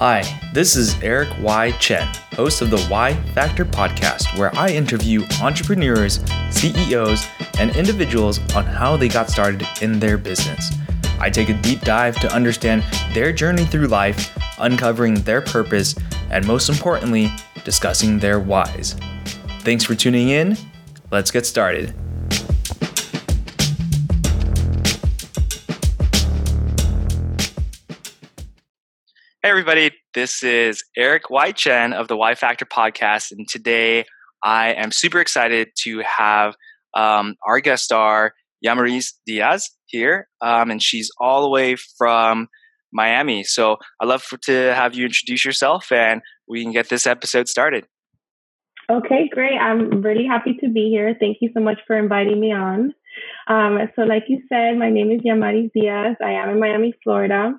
Hi, this is Eric Y. Chen, host of the Y Factor podcast, where I interview entrepreneurs, CEOs, and individuals on how they got started in their business. I take a deep dive to understand their journey through life, uncovering their purpose, and most importantly, discussing their whys. Thanks for tuning in. Let's get started. Hey, everybody. This is Eric Y. Chen of the Y Factor podcast. And today I am super excited to have um, our guest star, Yamaris Diaz, here. Um, and she's all the way from Miami. So I'd love for, to have you introduce yourself and we can get this episode started. Okay, great. I'm really happy to be here. Thank you so much for inviting me on. Um, so, like you said, my name is Yamaris Diaz. I am in Miami, Florida,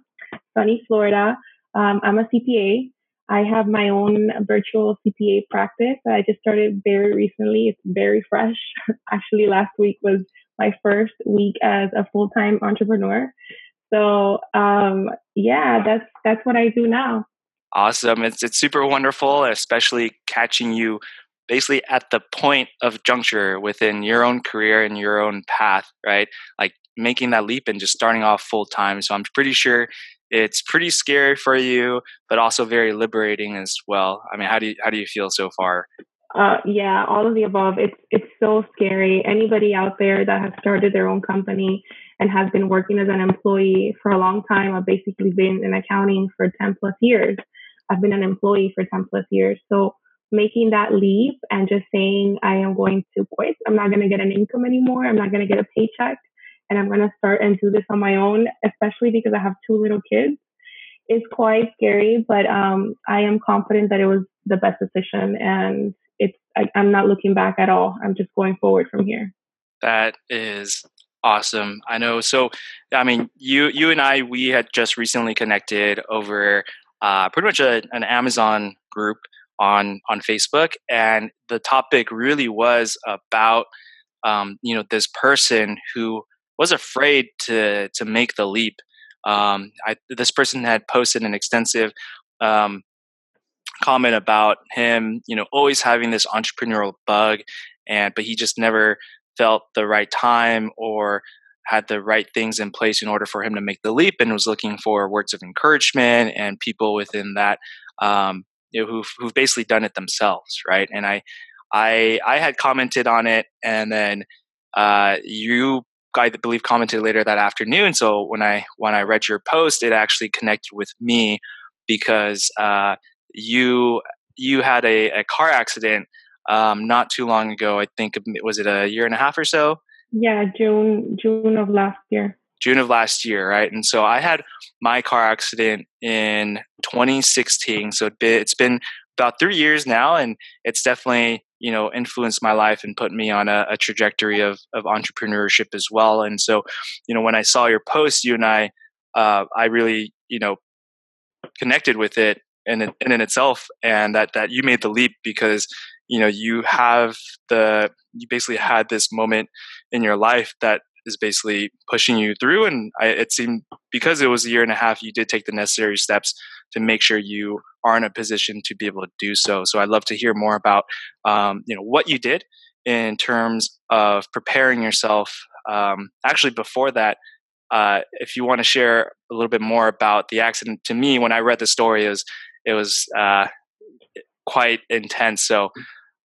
sunny Florida. Um, I'm a CPA. I have my own virtual CPA practice I just started very recently. It's very fresh. Actually, last week was my first week as a full time entrepreneur. So um, yeah, that's that's what I do now. Awesome! It's it's super wonderful, especially catching you basically at the point of juncture within your own career and your own path, right? Like making that leap and just starting off full time. So I'm pretty sure it's pretty scary for you, but also very liberating as well. I mean, how do you how do you feel so far? Uh, yeah, all of the above. It's it's so scary. Anybody out there that has started their own company and has been working as an employee for a long time, I've basically been in accounting for 10 plus years. I've been an employee for 10 plus years. So making that leap and just saying, I am going to quit. I'm not going to get an income anymore. I'm not going to get a paycheck and I'm going to start and do this on my own, especially because I have two little kids. It's quite scary, but um, I am confident that it was the best decision, and it's I, I'm not looking back at all. I'm just going forward from here. That is awesome. I know. So, I mean, you you and I we had just recently connected over uh, pretty much a, an Amazon group on on Facebook, and the topic really was about um, you know this person who was afraid to to make the leap. Um, I, this person had posted an extensive um, comment about him, you know, always having this entrepreneurial bug, and but he just never felt the right time or had the right things in place in order for him to make the leap, and was looking for words of encouragement and people within that, um, you know, who've who've basically done it themselves, right? And I, I, I had commented on it, and then uh, you I believe commented later that afternoon. So when I when I read your post, it actually connected with me because uh, you you had a, a car accident um, not too long ago. I think was it a year and a half or so? Yeah, June June of last year. June of last year, right? And so I had my car accident in 2016. So it's been about three years now, and it's definitely you know influenced my life and put me on a, a, trajectory of of entrepreneurship as well. And so, you know, when I saw your post, you and I, uh, I really you know connected with it in in, in itself, and that that you made the leap because you know you have the you basically had this moment in your life that is basically pushing you through and I, it seemed because it was a year and a half you did take the necessary steps to make sure you are in a position to be able to do so. So i'd love to hear more about um, you know what you did in terms of preparing yourself um, actually before that uh, if you want to share a little bit more about the accident. To me when i read the story it was it was uh, quite intense. So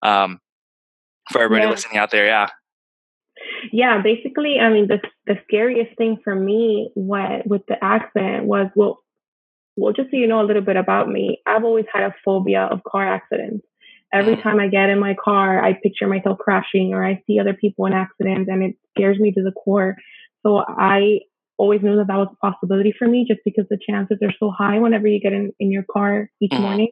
um, for everybody yeah. listening out there yeah. Yeah, basically, I mean, the the scariest thing for me what with the accident was well, well, just so you know a little bit about me, I've always had a phobia of car accidents. Every mm. time I get in my car, I picture myself crashing or I see other people in accidents, and it scares me to the core. So I always knew that that was a possibility for me, just because the chances are so high whenever you get in in your car each mm. morning.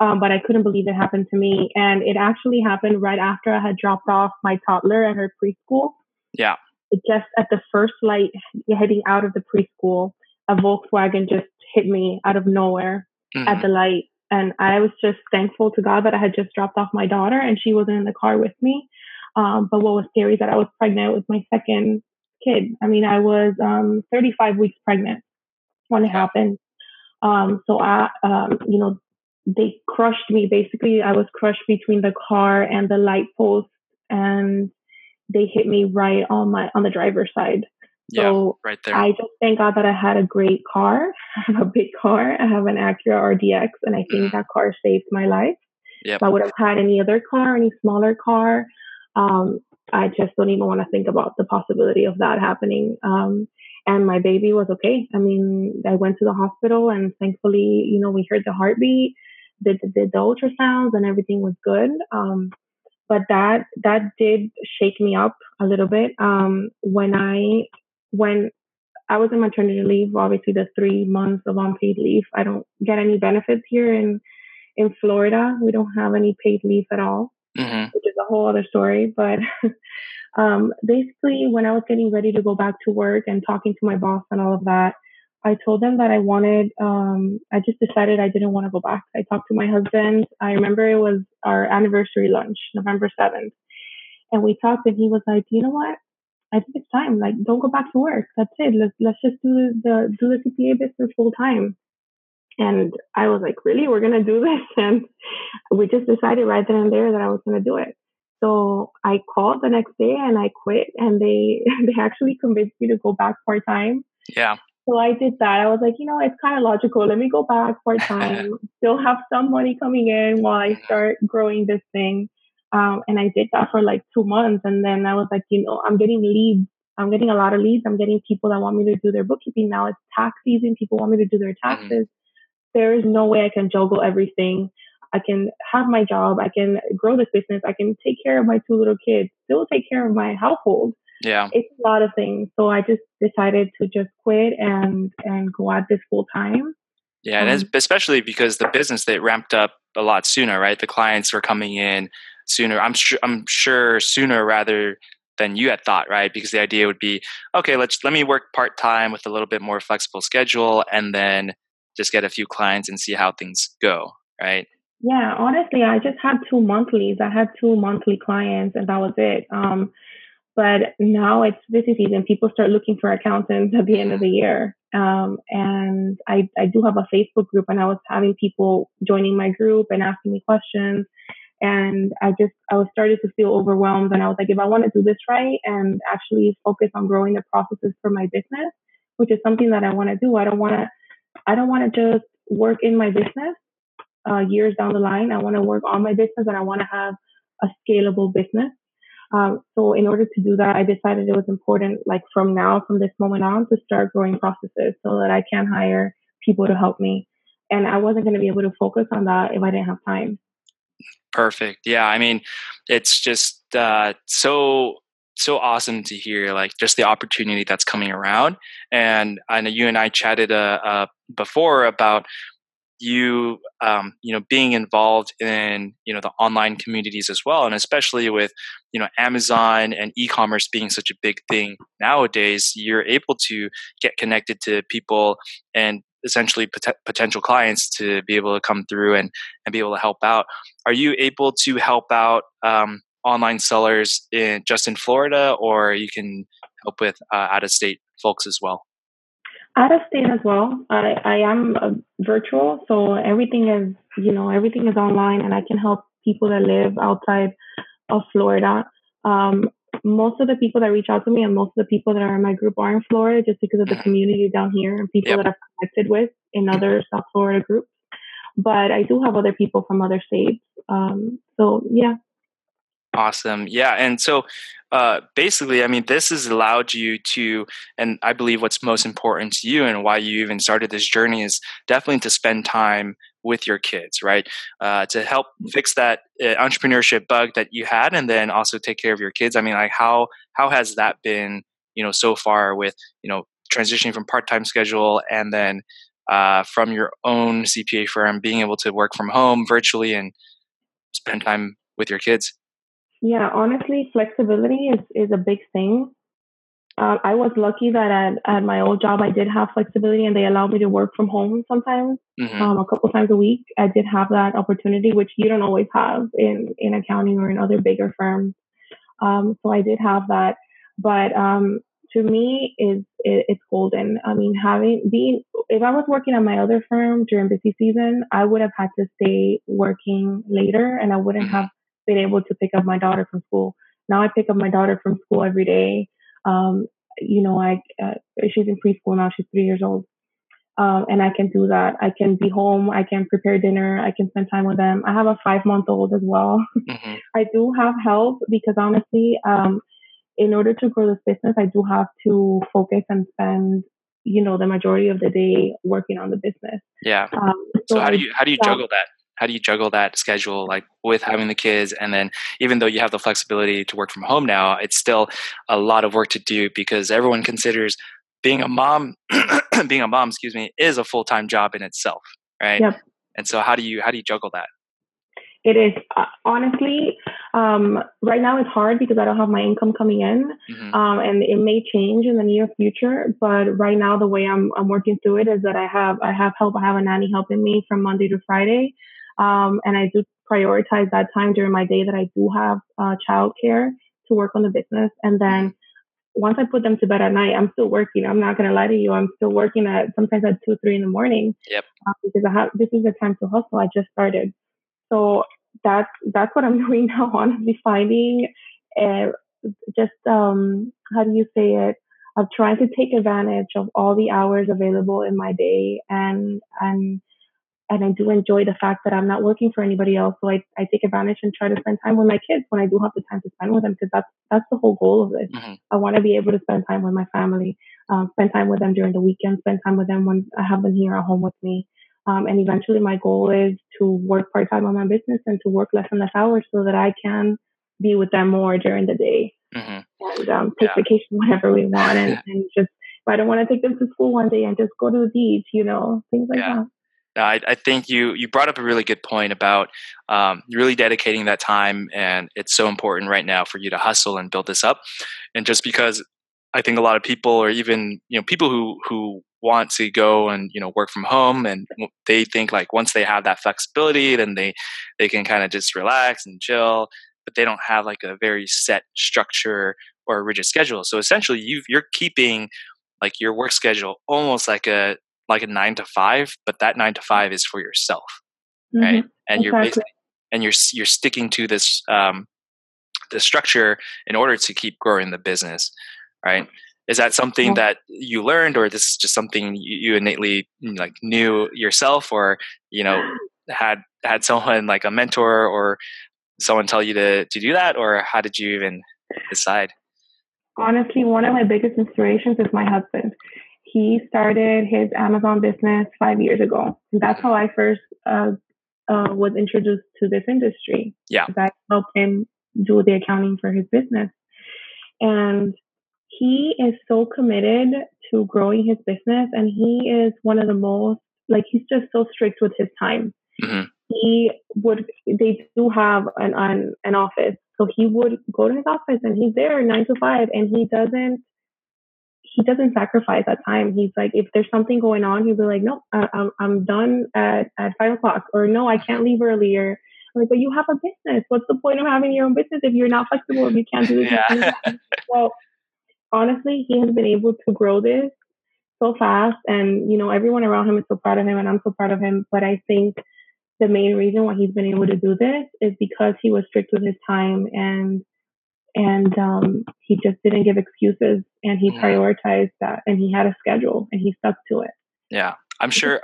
Um, but I couldn't believe it happened to me. And it actually happened right after I had dropped off my toddler at her preschool. Yeah. It just at the first light heading out of the preschool, a Volkswagen just hit me out of nowhere mm-hmm. at the light. And I was just thankful to God that I had just dropped off my daughter and she wasn't in the car with me. Um, but what was scary is that I was pregnant with my second kid. I mean, I was um, 35 weeks pregnant when it happened. Um, so I, um, you know, they crushed me. Basically, I was crushed between the car and the light post, and they hit me right on my on the driver's side. So yeah, right there. I just thank God that I had a great car. I have a big car. I have an Acura RDX, and I think mm. that car saved my life. Yep. If I would have had any other car, any smaller car, um, I just don't even want to think about the possibility of that happening. Um, and my baby was okay. I mean, I went to the hospital, and thankfully, you know, we heard the heartbeat, did, did the ultrasounds, and everything was good. Um, but that that did shake me up a little bit um, when I when I was in maternity leave. Obviously, the three months of unpaid leave. I don't get any benefits here in in Florida. We don't have any paid leave at all, mm-hmm. which is a whole other story. But um, basically, when I was getting ready to go back to work and talking to my boss and all of that, I told them that I wanted, um, I just decided I didn't want to go back. I talked to my husband. I remember it was our anniversary lunch, November 7th. And we talked and he was like, you know what? I think it's time. Like, don't go back to work. That's it. Let's, let's just do the, do the CPA business full time. And I was like, really? We're going to do this? And we just decided right then and there that I was going to do it. So I called the next day and I quit and they, they actually convinced me to go back part time. Yeah. So I did that. I was like, you know, it's kind of logical. Let me go back part time, still have some money coming in while I start growing this thing. Um, and I did that for like two months. And then I was like, you know, I'm getting leads. I'm getting a lot of leads. I'm getting people that want me to do their bookkeeping. Now it's tax season. People want me to do their mm-hmm. taxes. Mm-hmm. There is no way I can juggle everything. I can have my job. I can grow this business. I can take care of my two little kids, still take care of my household yeah it's a lot of things so i just decided to just quit and and go at this full time yeah um, and especially because the business that ramped up a lot sooner right the clients were coming in sooner i'm sure i'm sure sooner rather than you had thought right because the idea would be okay let's let me work part-time with a little bit more flexible schedule and then just get a few clients and see how things go right yeah honestly i just had two monthlies i had two monthly clients and that was it um but now it's busy season. People start looking for accountants at the end of the year. Um, and I, I do have a Facebook group and I was having people joining my group and asking me questions. And I just, I was started to feel overwhelmed. And I was like, if I want to do this right and actually focus on growing the processes for my business, which is something that I want to do, I don't want to, I don't want to just work in my business uh, years down the line. I want to work on my business and I want to have a scalable business. Um, so in order to do that, I decided it was important, like from now, from this moment on, to start growing processes so that I can hire people to help me. And I wasn't going to be able to focus on that if I didn't have time. Perfect. Yeah, I mean, it's just uh, so so awesome to hear like just the opportunity that's coming around and i know you and i chatted uh, uh, before about you um, you know being involved in you know the online communities as well and especially with you know amazon and e-commerce being such a big thing nowadays you're able to get connected to people and essentially pot- potential clients to be able to come through and and be able to help out are you able to help out um, online sellers in just in florida or you can help with uh, out of state folks as well out of state as well. I, I am uh, virtual, so everything is, you know, everything is online and I can help people that live outside of Florida. Um, most of the people that reach out to me and most of the people that are in my group are in Florida just because of the community down here and people yep. that I've connected with in other South Florida groups. But I do have other people from other states. Um, so yeah, Awesome. Yeah. And so uh, basically, I mean, this has allowed you to, and I believe what's most important to you and why you even started this journey is definitely to spend time with your kids, right? Uh, to help fix that uh, entrepreneurship bug that you had, and then also take care of your kids. I mean, like how how has that been, you know, so far with you know transitioning from part time schedule and then uh, from your own CPA firm, being able to work from home virtually and spend time with your kids. Yeah, honestly, flexibility is, is a big thing. Uh, I was lucky that at, at my old job, I did have flexibility and they allowed me to work from home sometimes, mm-hmm. um, a couple times a week. I did have that opportunity, which you don't always have in, in accounting or in other bigger firms. Um, so I did have that. But um, to me is it, it's golden. I mean, having being if I was working at my other firm during busy season, I would have had to stay working later, and I wouldn't have been able to pick up my daughter from school. Now I pick up my daughter from school every day. Um, you know, I uh, she's in preschool now; she's three years old, um, and I can do that. I can be home. I can prepare dinner. I can spend time with them. I have a five month old as well. Mm-hmm. I do have help because honestly, um, in order to grow this business, I do have to focus and spend, you know, the majority of the day working on the business. Yeah. Um, so, so, how do you how do you juggle that? How do you juggle that schedule like with having the kids and then even though you have the flexibility to work from home now, it's still a lot of work to do because everyone considers being a mom being a mom, excuse me, is a full-time job in itself, right? Yep. And so how do you how do you juggle that? It is uh, honestly um, right now it's hard because I don't have my income coming in, mm-hmm. um, and it may change in the near future. But right now, the way I'm I'm working through it is that I have I have help. I have a nanny helping me from Monday to Friday, um, and I do prioritize that time during my day that I do have uh, childcare to work on the business, and then once I put them to bed at night, I'm still working. I'm not gonna lie to you. I'm still working at sometimes at two, three in the morning. Yep. Uh, because I have this is the time to hustle. I just started, so that's that's what I'm doing now. Honestly, finding uh, just um how do you say it? I'm trying to take advantage of all the hours available in my day and and and I do enjoy the fact that I'm not working for anybody else. So I, I take advantage and try to spend time with my kids when I do have the time to spend with them because that's that's the whole goal of this. Mm-hmm. I want to be able to spend time with my family, um, spend time with them during the weekend, spend time with them when I have them here at home with me. Um, and eventually my goal is to work part time on my business and to work less and less hours so that I can be with them more during the day mm-hmm. and um, take yeah. vacation whenever we want and, and just if I don't want to take them to school one day and just go to the beach, you know, things like yeah. that. I, I, think you you brought up a really good point about um, really dedicating that time, and it's so important right now for you to hustle and build this up. And just because I think a lot of people, or even you know people who who want to go and you know work from home, and they think like once they have that flexibility, then they they can kind of just relax and chill. But they don't have like a very set structure or a rigid schedule. So essentially, you you're keeping like your work schedule almost like a like a nine to five, but that nine to five is for yourself, mm-hmm. right? And exactly. you're basically and you're you're sticking to this um, the structure in order to keep growing the business, right? Is that something yeah. that you learned, or is this is just something you, you innately like knew yourself, or you know had had someone like a mentor or someone tell you to to do that, or how did you even decide? Honestly, one of my biggest inspirations is my husband he started his Amazon business five years ago. And that's how I first uh, uh, was introduced to this industry. Yeah. I helped him do the accounting for his business. And he is so committed to growing his business. And he is one of the most, like, he's just so strict with his time. Mm-hmm. He would, they do have an, an, an office. So he would go to his office and he's there nine to five and he doesn't he doesn't sacrifice that time. He's like, if there's something going on, he'll be like, no, I, am I'm done at, at five o'clock, or no, I can't leave earlier. I'm like, but you have a business. What's the point of having your own business if you're not flexible? If you can't do this. Yeah. well, honestly, he has been able to grow this so fast, and you know, everyone around him is so proud of him, and I'm so proud of him. But I think the main reason why he's been able to do this is because he was strict with his time and and um, he just didn't give excuses and he prioritized that and he had a schedule and he stuck to it yeah i'm sure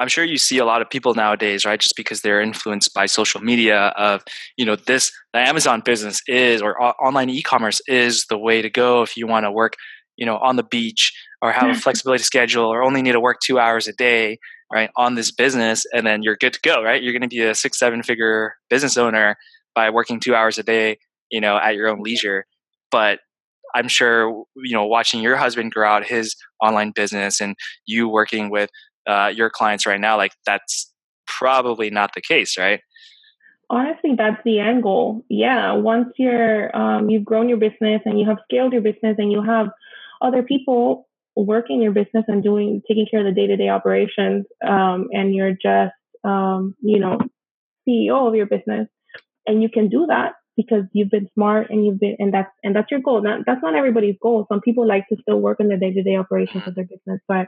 i'm sure you see a lot of people nowadays right just because they're influenced by social media of you know this the amazon business is or online e-commerce is the way to go if you want to work you know on the beach or have a mm. flexibility schedule or only need to work two hours a day right on this business and then you're good to go right you're going to be a six seven figure business owner by working two hours a day you know, at your own leisure. But I'm sure, you know, watching your husband grow out his online business and you working with uh, your clients right now, like that's probably not the case, right? Honestly, that's the end goal. Yeah, once you're um, you've grown your business and you have scaled your business and you have other people working your business and doing taking care of the day to day operations, um, and you're just um, you know CEO of your business, and you can do that because you've been smart and you've been and that's and that's your goal. Not that's not everybody's goal. Some people like to still work in the day to day operations of their business, but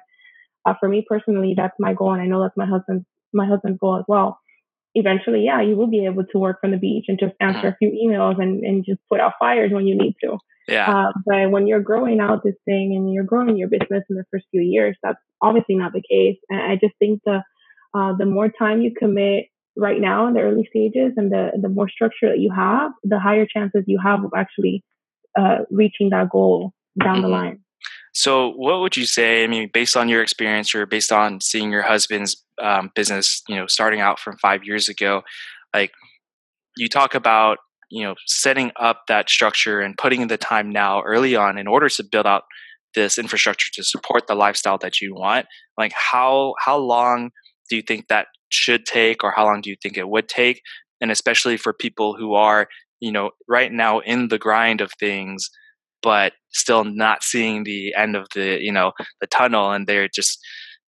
uh, for me personally, that's my goal, and I know that's my husband's my husband's goal as well. Eventually, yeah, you will be able to work from the beach and just answer a few emails and, and just put out fires when you need to. Yeah. Uh, but when you're growing out this thing and you're growing your business in the first few years, that's obviously not the case. And I just think the uh, the more time you commit right now in the early stages and the the more structure that you have, the higher chances you have of actually uh, reaching that goal down mm-hmm. the line. So, what would you say? I mean, based on your experience, or based on seeing your husband's um, business, you know, starting out from five years ago, like you talk about you know setting up that structure and putting in the time now early on in order to build out this infrastructure to support the lifestyle that you want like how how long do you think that should take or how long do you think it would take and especially for people who are you know right now in the grind of things but still not seeing the end of the you know the tunnel and they're just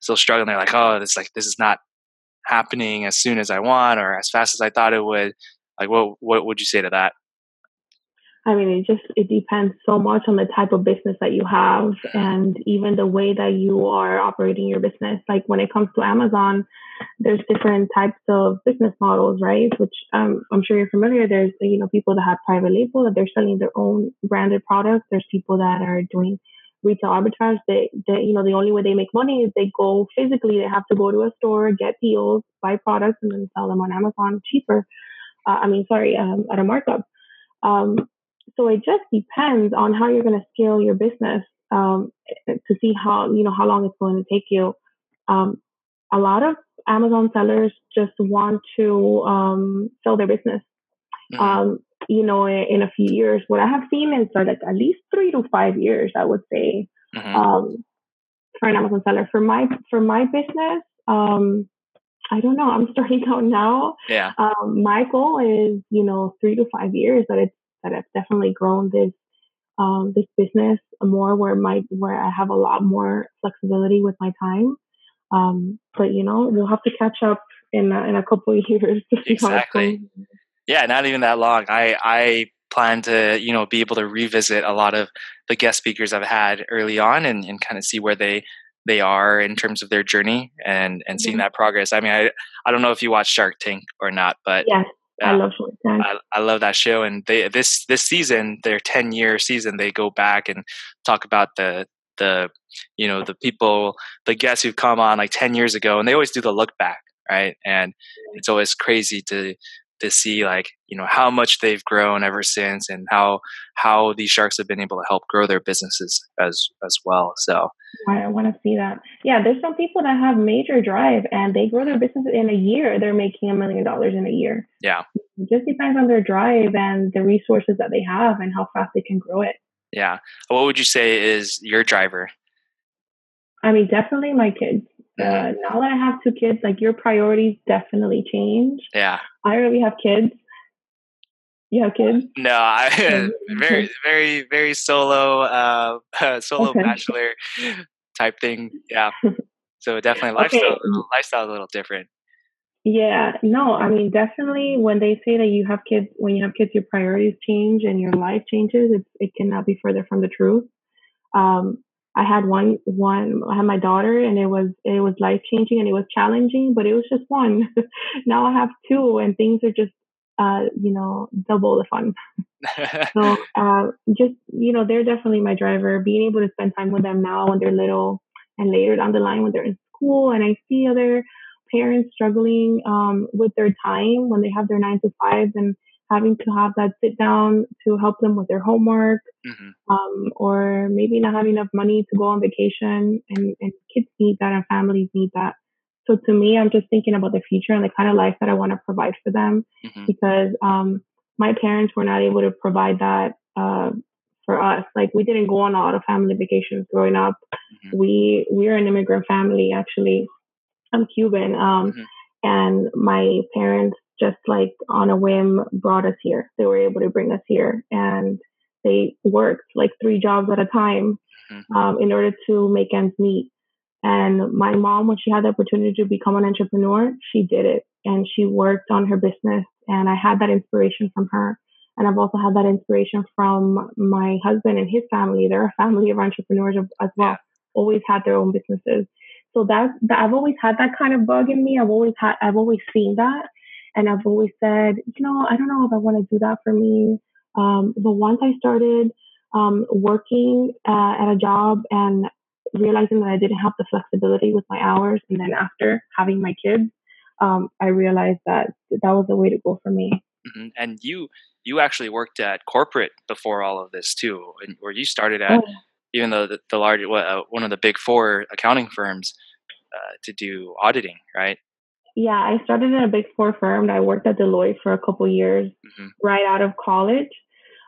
still struggling they're like oh it's like this is not happening as soon as i want or as fast as i thought it would like, what what would you say to that? I mean, it just it depends so much on the type of business that you have, and even the way that you are operating your business. Like when it comes to Amazon, there's different types of business models, right? Which um, I'm sure you're familiar. There's you know people that have private label that they're selling their own branded products. There's people that are doing retail arbitrage. They, they, you know, the only way they make money is they go physically. They have to go to a store, get deals, buy products, and then sell them on Amazon cheaper uh, I mean, sorry, um, at a markup. Um, so it just depends on how you're going to scale your business um, to see how you know how long it's going to take you. Um, a lot of Amazon sellers just want to um, sell their business. Mm-hmm. Um, you know, in, in, a few years, what I have seen is like at least three to five years, I would say, mm-hmm. for an Amazon seller. For my for my business, I don't know. I'm starting out now. Yeah. Um, my goal is, you know, three to five years that it's that I've definitely grown this um, this business more where my where I have a lot more flexibility with my time. Um, but you know, we'll have to catch up in a, in a couple of years. exactly. Yeah, not even that long. I I plan to you know be able to revisit a lot of the guest speakers I've had early on and, and kind of see where they they are in terms of their journey and and seeing that progress. I mean, I I don't know if you watch Shark Tank or not, but yes, uh, I love Shark Tank. I, I, love that show, and they this this season, their ten year season, they go back and talk about the the you know the people the guests who've come on like 10 years ago and they always do the look back right? And it's always crazy to to see like you know how much they've grown ever since and how how these sharks have been able to help grow their businesses as as well so. I want to see that. Yeah there's some people that have major drive and they grow their business in a year they're making a million dollars in a year. Yeah. It just depends on their drive and the resources that they have and how fast they can grow it yeah what would you say is your driver i mean definitely my kids uh, now that I have two kids, like your priorities definitely change. Yeah. I already have kids. You have kids? No, I very, very, very solo, uh, solo okay. bachelor type thing. Yeah. So definitely lifestyle, okay. lifestyle is a little different. Yeah, no, I mean definitely when they say that you have kids, when you have kids, your priorities change and your life changes. It's, it cannot be further from the truth. Um, I had one one I had my daughter and it was it was life changing and it was challenging, but it was just one. now I have two and things are just uh, you know, double the fun. so uh, just you know, they're definitely my driver. Being able to spend time with them now when they're little and later down the line when they're in school and I see other parents struggling um, with their time when they have their nine to fives and having to have that sit down to help them with their homework, mm-hmm. um, or maybe not having enough money to go on vacation. And, and kids need that and families need that. So to me, I'm just thinking about the future and the kind of life that I want to provide for them mm-hmm. because um, my parents were not able to provide that uh, for us. Like we didn't go on a lot of family vacations growing up. Mm-hmm. We we're an immigrant family actually. I'm Cuban. Um, mm-hmm. and my parents just like on a whim brought us here. They were able to bring us here and they worked like three jobs at a time mm-hmm. um, in order to make ends meet. And my mom, when she had the opportunity to become an entrepreneur, she did it and she worked on her business. And I had that inspiration from her. And I've also had that inspiration from my husband and his family. They're a family of entrepreneurs as well, always had their own businesses. So that's, that, I've always had that kind of bug in me. I've always had, I've always seen that. And I've always said, you know, I don't know if I want to do that for me. Um, but once I started um, working uh, at a job and realizing that I didn't have the flexibility with my hours, and then after having my kids, um, I realized that that was the way to go for me. Mm-hmm. And you you actually worked at corporate before all of this too, and where you started at, oh. Even though the, the large uh, one of the big four accounting firms uh, to do auditing, right? Yeah, I started in a big four firm. I worked at Deloitte for a couple years mm-hmm. right out of college.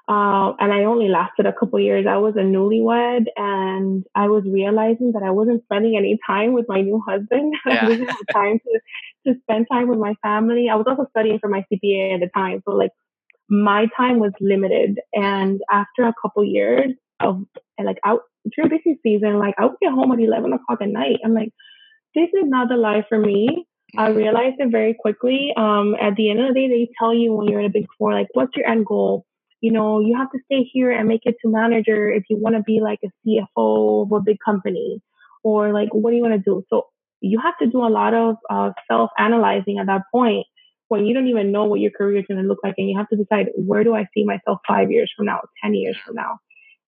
Uh, and I only lasted a couple years. I was a newlywed, and I was realizing that I wasn't spending any time with my new husband. Yeah. I didn't have time to to spend time with my family. I was also studying for my CPA at the time, so like my time was limited. And after a couple years of like out during busy season, like I would get home at eleven o'clock at night. I'm like, this is not the life for me. I mm-hmm. realized it very quickly. Um, at the end of the day, they tell you when you're in a big four, like, what's your end goal? you know, you have to stay here and make it to manager if you want to be like a CFO of a big company or like, what do you want to do? So you have to do a lot of uh, self analyzing at that point when you don't even know what your career is going to look like and you have to decide where do I see myself five years from now, 10 years from now.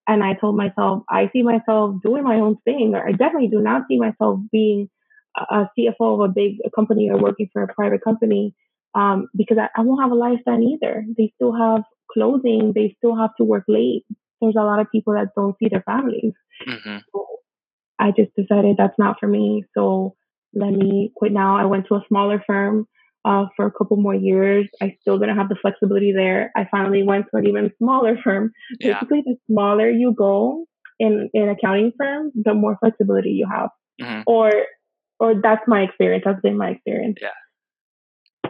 And I told myself, I see myself doing my own thing. Or I definitely do not see myself being a CFO of a big company or working for a private company um, because I, I, won't have a life then either. They still have closing, they still have to work late. There's a lot of people that don't see their families. Mm-hmm. So I just decided that's not for me. So let me quit now. I went to a smaller firm uh, for a couple more years. I still didn't have the flexibility there. I finally went to an even smaller firm. Yeah. Basically, the smaller you go in in accounting firm, the more flexibility you have. Mm-hmm. Or or that's my experience. That's been my experience. Yeah.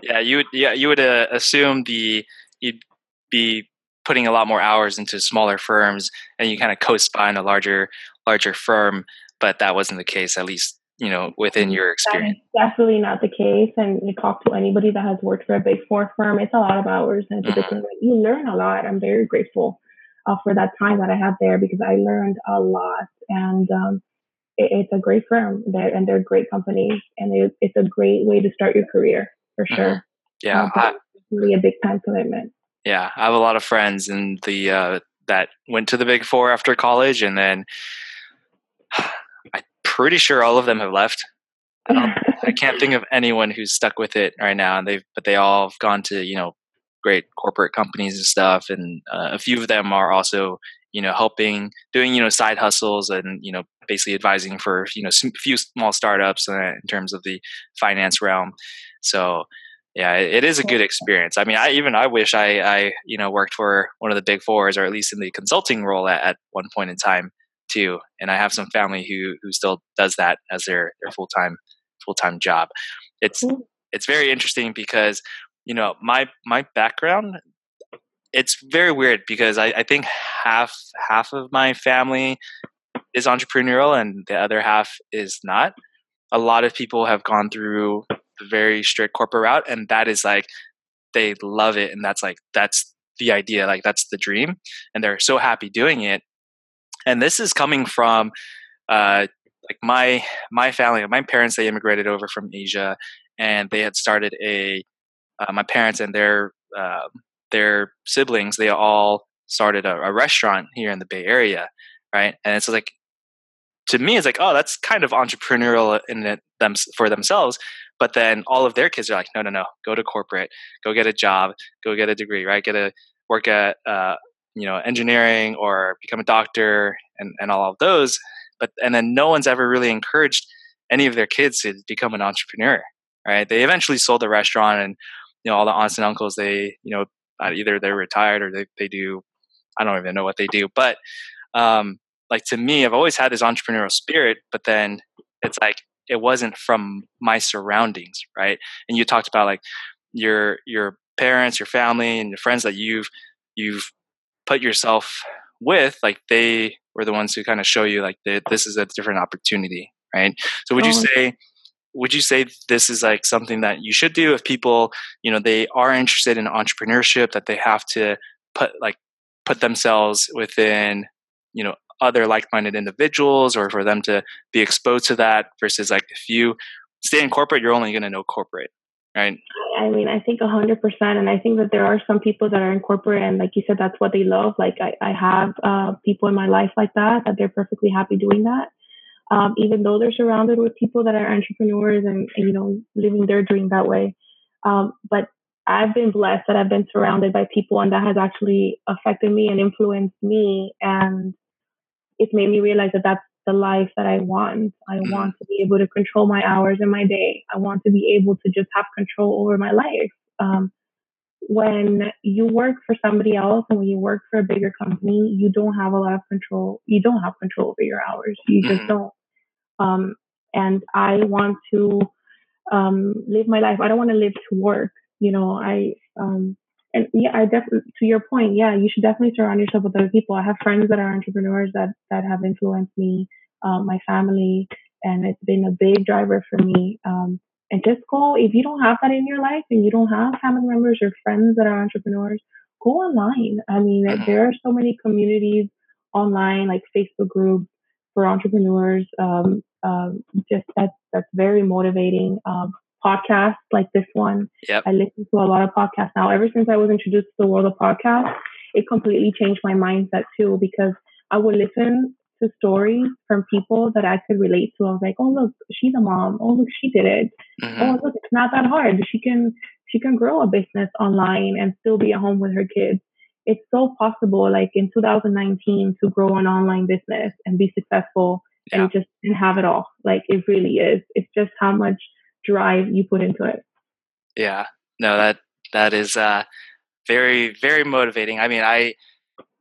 Yeah, you would. Yeah, you would uh, assume the you'd be putting a lot more hours into smaller firms and you kind of coast by in a larger larger firm but that wasn't the case at least you know within your experience? definitely not the case and you talk to anybody that has worked for a big four firm it's a lot of hours and it's mm-hmm. you learn a lot. I'm very grateful uh, for that time that i had there because i learned a lot and um, it, it's a great firm. They're, and they're great companies and it, it's a great way to start your career for mm-hmm. sure. Yeah uh, I, really a big time commitment. Yeah, I have a lot of friends in the uh, that went to the Big Four after college, and then pretty sure all of them have left. I, I can't think of anyone who's stuck with it right now, and they've but they all have gone to you know great corporate companies and stuff, and uh, a few of them are also you know helping doing you know side hustles and you know basically advising for you know a few small startups in terms of the finance realm. So yeah, it is a good experience. I mean, I even I wish I, I you know worked for one of the big fours or at least in the consulting role at, at one point in time too. And I have some family who who still does that as their their full time full time job. It's it's very interesting because you know my my background it's very weird because I, I think half half of my family is entrepreneurial and the other half is not. A lot of people have gone through the very strict corporate route and that is like they love it and that's like that's the idea like that's the dream and they're so happy doing it and this is coming from uh like my my family my parents they immigrated over from asia and they had started a uh, my parents and their uh, their siblings they all started a, a restaurant here in the bay area right and it's like to me it's like oh that's kind of entrepreneurial in it them for themselves but then all of their kids are like, no, no, no, go to corporate, go get a job, go get a degree, right? Get a work at uh, you know engineering or become a doctor and and all of those. But and then no one's ever really encouraged any of their kids to become an entrepreneur, right? They eventually sold the restaurant, and you know all the aunts and uncles they you know either they're retired or they they do I don't even know what they do, but um, like to me, I've always had this entrepreneurial spirit, but then it's like it wasn't from my surroundings right and you talked about like your your parents your family and your friends that you've you've put yourself with like they were the ones who kind of show you like that this is a different opportunity right so would you oh. say would you say this is like something that you should do if people you know they are interested in entrepreneurship that they have to put like put themselves within you know other like-minded individuals or for them to be exposed to that versus like if you stay in corporate you're only going to know corporate right i mean i think 100% and i think that there are some people that are in corporate and like you said that's what they love like i, I have uh, people in my life like that that they're perfectly happy doing that um, even though they're surrounded with people that are entrepreneurs and, and you know living their dream that way um, but I've been blessed that I've been surrounded by people and that has actually affected me and influenced me. And it's made me realize that that's the life that I want. I mm-hmm. want to be able to control my hours in my day. I want to be able to just have control over my life. Um, when you work for somebody else and when you work for a bigger company, you don't have a lot of control. You don't have control over your hours. You just mm-hmm. don't. Um, and I want to um, live my life. I don't want to live to work you know, I, um, and yeah, I definitely, to your point, yeah, you should definitely surround yourself with other people. I have friends that are entrepreneurs that, that have influenced me, um, my family, and it's been a big driver for me. Um, and just go, if you don't have that in your life and you don't have family members or friends that are entrepreneurs, go online. I mean, mm-hmm. there are so many communities online, like Facebook groups for entrepreneurs. Um, um, just that's, that's very motivating. Um, podcasts like this one. Yep. I listen to a lot of podcasts now. Ever since I was introduced to the world of podcasts, it completely changed my mindset too because I would listen to stories from people that I could relate to. I was like, oh look, she's a mom. Oh look, she did it. Mm-hmm. Oh look, it's not that hard. She can she can grow a business online and still be at home with her kids. It's so possible, like in 2019, to grow an online business and be successful yeah. and just and have it all. Like it really is. It's just how much drive you put into it. Yeah, no, that that is uh, very very motivating. I mean, I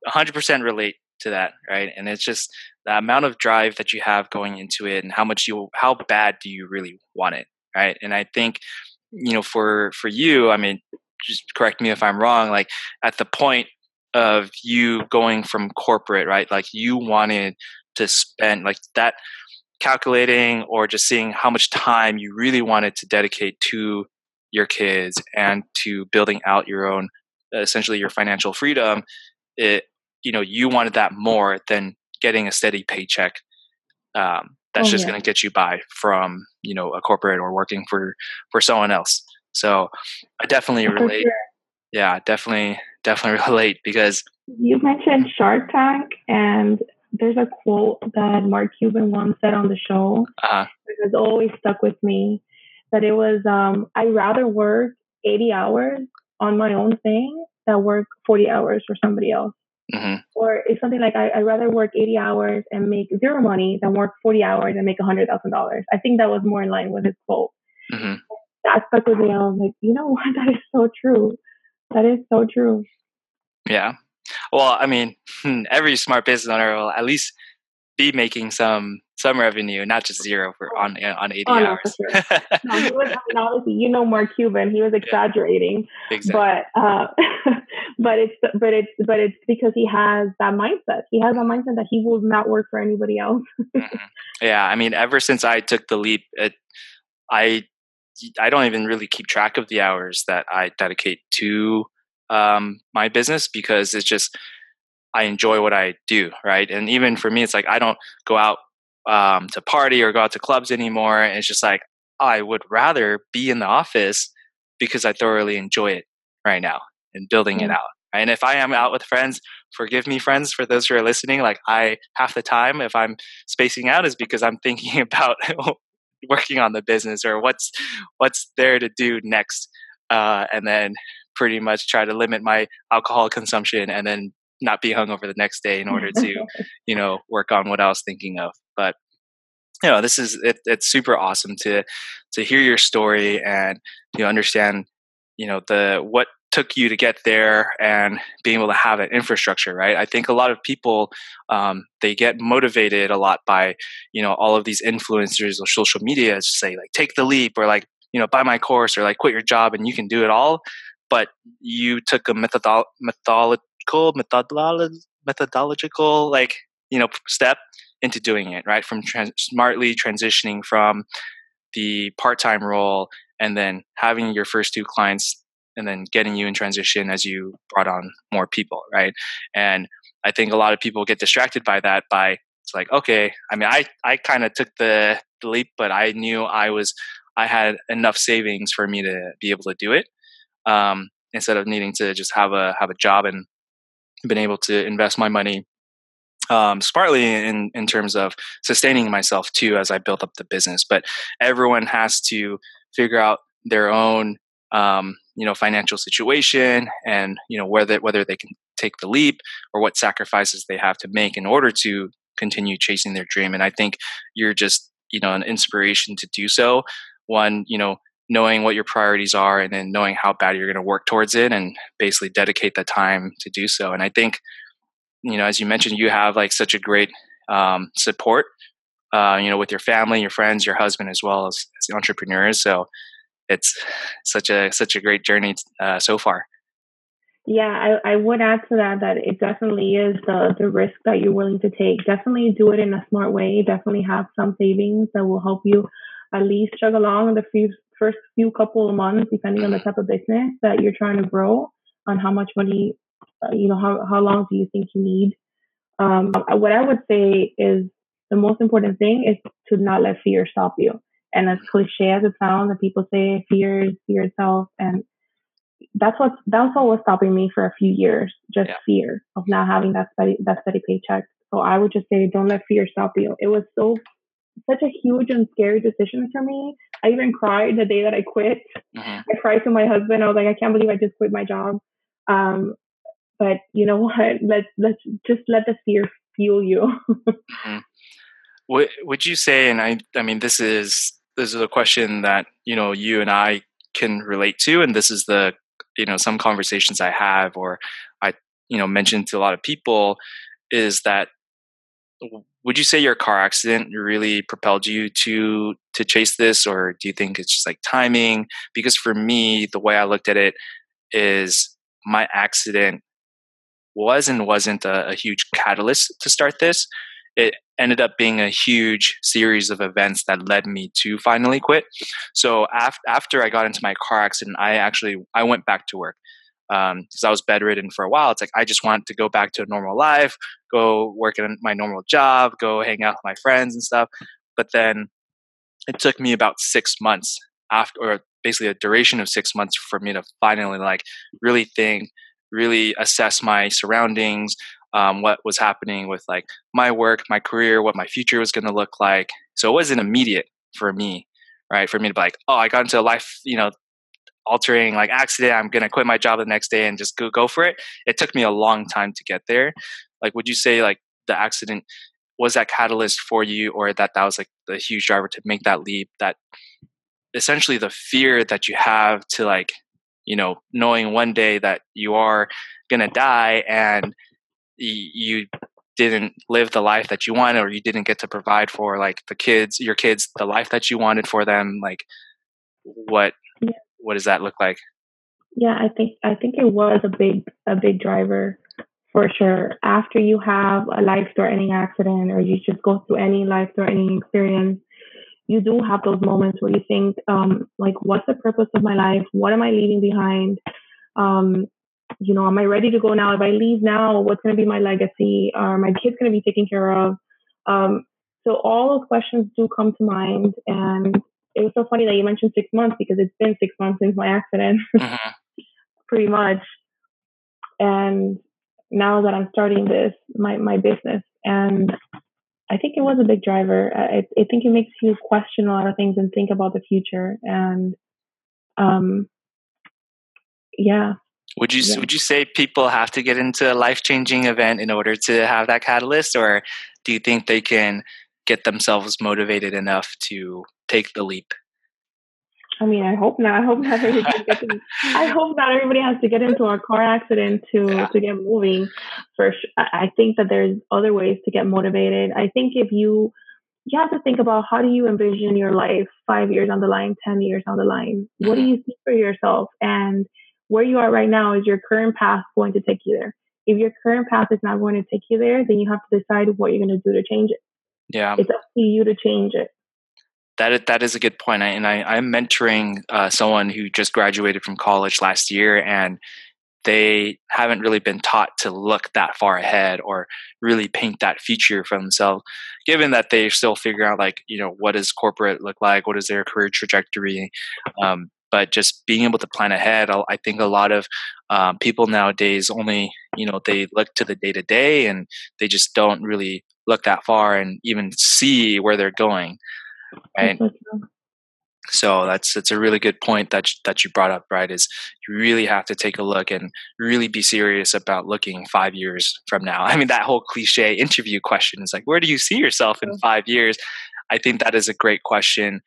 100% relate to that, right? And it's just the amount of drive that you have going into it, and how much you how bad do you really want it, right? And I think you know for for you, I mean, just correct me if I'm wrong. Like at the point of you going from corporate, right? Like you wanted to spend like that calculating or just seeing how much time you really wanted to dedicate to your kids and to building out your own essentially your financial freedom it you know you wanted that more than getting a steady paycheck um, that's oh, just yeah. going to get you by from you know a corporate or working for for someone else so i definitely relate sure. yeah definitely definitely relate because you mentioned shark tank and there's a quote that Mark Cuban once said on the show uh-huh. that has always stuck with me. That it was, um, I'd rather work 80 hours on my own thing than work 40 hours for somebody else. Mm-hmm. Or it's something like I, would rather work 80 hours and make zero money than work 40 hours and make $100,000. I think that was more in line with his quote. Mm-hmm. That stuck with me. I was like, you know what? That is so true. That is so true. Yeah. Well, I mean, every smart business owner will at least be making some some revenue, not just zero for on on eighty oh, hours. No, sure. no, he was, obviously, you know, Mark Cuban. He was exaggerating, yeah, exactly. but uh, but it's but it's but it's because he has that mindset. He has a mindset that he will not work for anybody else. mm-hmm. Yeah, I mean, ever since I took the leap, it, I I don't even really keep track of the hours that I dedicate to um, my business because it's just I enjoy what I do, right? And even for me, it's like I don't go out um, to party or go out to clubs anymore. And it's just like I would rather be in the office because I thoroughly enjoy it right now and building mm-hmm. it out. And if I am out with friends, forgive me, friends, for those who are listening. Like I half the time, if I'm spacing out, is because I'm thinking about working on the business or what's what's there to do next. Uh, and then pretty much try to limit my alcohol consumption and then not be hungover the next day in order to, you know, work on what I was thinking of. But you know, this is it, it's super awesome to to hear your story and you know, understand, you know, the what took you to get there and being able to have that infrastructure right i think a lot of people um, they get motivated a lot by you know all of these influencers or social media to say like take the leap or like you know buy my course or like quit your job and you can do it all but you took a methodol- methodical methodological methodological like you know step into doing it right from trans- smartly transitioning from the part-time role and then having your first two clients and then getting you in transition as you brought on more people, right? And I think a lot of people get distracted by that by it's like, okay, I mean, I, I kind of took the, the leap, but I knew I was, I had enough savings for me to be able to do it. Um, instead of needing to just have a, have a job and been able to invest my money um, smartly in in terms of sustaining myself too as I built up the business. But everyone has to figure out their own um, you know financial situation and you know whether whether they can take the leap or what sacrifices they have to make in order to continue chasing their dream. And I think you're just you know an inspiration to do so. One, you know, knowing what your priorities are and then knowing how bad you're going to work towards it and basically dedicate the time to do so. And I think you know, as you mentioned, you have like such a great um, support, uh, you know, with your family, your friends, your husband, as well as, as entrepreneurs. So it's such a such a great journey uh, so far. Yeah, I, I would add to that that it definitely is the the risk that you're willing to take. Definitely do it in a smart way. Definitely have some savings that will help you at least chug along the few, first few couple of months, depending on the type of business that you're trying to grow, on how much money uh, you know, how, how long do you think you need? Um, what I would say is the most important thing is to not let fear stop you. And as cliche as it sounds, that people say fear is fear itself, and that's what that's what was stopping me for a few years, just yeah. fear of not having that steady that steady paycheck. So I would just say, don't let fear stop you. It was so such a huge and scary decision for me. I even cried the day that I quit. Mm-hmm. I cried to my husband. I was like, I can't believe I just quit my job. Um, but you know what let's let's just let the fear fuel you mm-hmm. what would you say and i i mean this is this is a question that you know you and i can relate to and this is the you know some conversations i have or i you know mentioned to a lot of people is that would you say your car accident really propelled you to to chase this or do you think it's just like timing because for me the way i looked at it is my accident was and wasn't a, a huge catalyst to start this. It ended up being a huge series of events that led me to finally quit. So af- after I got into my car accident, I actually I went back to work because um, I was bedridden for a while. It's like I just want to go back to a normal life, go work in my normal job, go hang out with my friends and stuff. But then it took me about six months after, or basically a duration of six months for me to finally like really think really assess my surroundings, um, what was happening with like my work, my career, what my future was going to look like. So it wasn't immediate for me, right? For me to be like, oh, I got into a life, you know, altering like accident. I'm going to quit my job the next day and just go go for it. It took me a long time to get there. Like, would you say like the accident was that catalyst for you, or that that was like the huge driver to make that leap? That essentially the fear that you have to like you know, knowing one day that you are going to die and you didn't live the life that you wanted or you didn't get to provide for like the kids your kids the life that you wanted for them like what. What does that look like yeah i think i think it was a big a big driver for sure after you have a life threatening accident or you just go through any life threatening experience you do have those moments where you think, um, like, what's the purpose of my life? What am I leaving behind? Um, you know, am I ready to go now? If I leave now, what's going to be my legacy? Are my kids going to be taken care of? Um, so all those questions do come to mind. And it was so funny that you mentioned six months because it's been six months since my accident, mm-hmm. pretty much. And now that I'm starting this, my, my business, and I think it was a big driver. I, I think it makes you question a lot of things and think about the future. And um, yeah. Would you yeah. would you say people have to get into a life changing event in order to have that catalyst, or do you think they can get themselves motivated enough to take the leap? I mean, I hope not. I hope not everybody gets in, I hope not everybody has to get into a car accident to yeah. to get moving. First, I think that there's other ways to get motivated. I think if you you have to think about how do you envision your life five years on the line, ten years on the line. What do mm-hmm. you see for yourself, and where you are right now is your current path going to take you there? If your current path is not going to take you there, then you have to decide what you're going to do to change it. Yeah, it's up to you to change it. that that is a good point. I, and I, I'm mentoring uh, someone who just graduated from college last year, and they haven't really been taught to look that far ahead or really paint that future for themselves. Given that they're still figuring out, like you know, what does corporate look like? What is their career trajectory? Um, but just being able to plan ahead, I think a lot of um, people nowadays only you know they look to the day to day and they just don't really look that far and even see where they're going right? So that's it's a really good point that that you brought up right is you really have to take a look and really be serious about looking 5 years from now. I mean that whole cliche interview question is like where do you see yourself in 5 years? I think that is a great question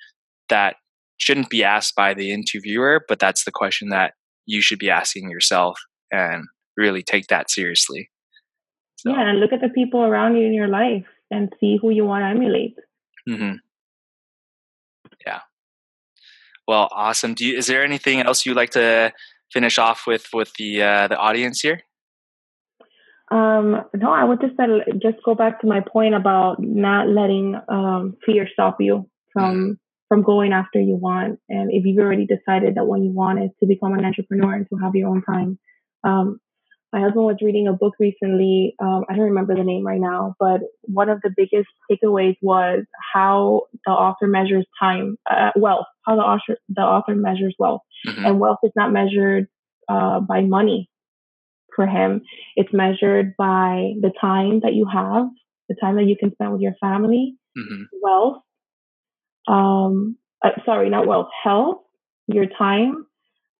that shouldn't be asked by the interviewer but that's the question that you should be asking yourself and really take that seriously so. yeah and look at the people around you in your life and see who you want to emulate mm-hmm. Yeah. Well, awesome. Do you, is there anything else you'd like to finish off with with the uh, the audience here? Um, no, I would just just go back to my point about not letting um, fear stop you from mm-hmm. from going after you want. And if you've already decided that what you want is to become an entrepreneur and to have your own time, um, my husband was reading a book recently. Um, I don't remember the name right now, but one of the biggest takeaways was how the author measures time, uh, wealth, how the author, the author measures wealth. Mm-hmm. And wealth is not measured uh, by money for him. It's measured by the time that you have, the time that you can spend with your family, mm-hmm. wealth, um, uh, sorry, not wealth, health, your time,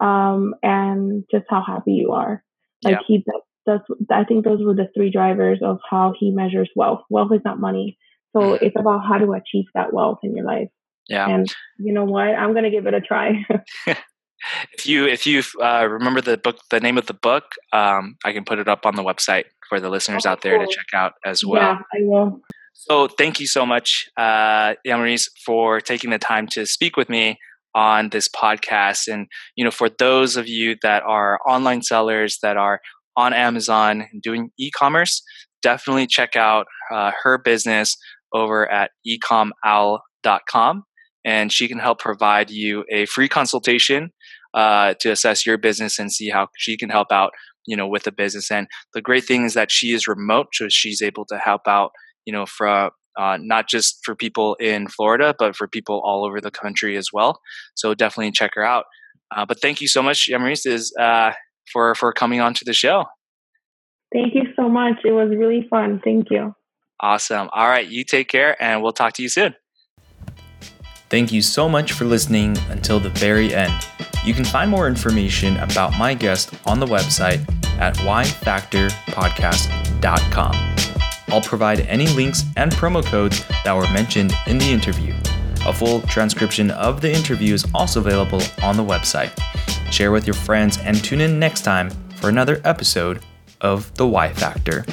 um, and just how happy you are. Like yeah. he does, I think those were the three drivers of how he measures wealth. Wealth is not money. So mm. it's about how to achieve that wealth in your life. Yeah. And you know what? I'm going to give it a try. if you if you uh, remember the book, the name of the book, um, I can put it up on the website for the listeners oh, out there cool. to check out as well. Yeah, I will. So thank you so much, uh, Yamaris, for taking the time to speak with me on this podcast. And, you know, for those of you that are online sellers that are on Amazon doing e commerce, definitely check out uh, her business over at ecomowl.com. And she can help provide you a free consultation uh, to assess your business and see how she can help out, you know, with the business. And the great thing is that she is remote, so she's able to help out, you know, from uh, not just for people in Florida, but for people all over the country as well. So definitely check her out. Uh, but thank you so much, Yamaris, is uh, for for coming on to the show. Thank you so much. It was really fun. Thank you. Awesome. All right, you take care, and we'll talk to you soon. Thank you so much for listening until the very end. You can find more information about my guest on the website at yfactorpodcast.com. I'll provide any links and promo codes that were mentioned in the interview. A full transcription of the interview is also available on the website. Share with your friends and tune in next time for another episode of The Y Factor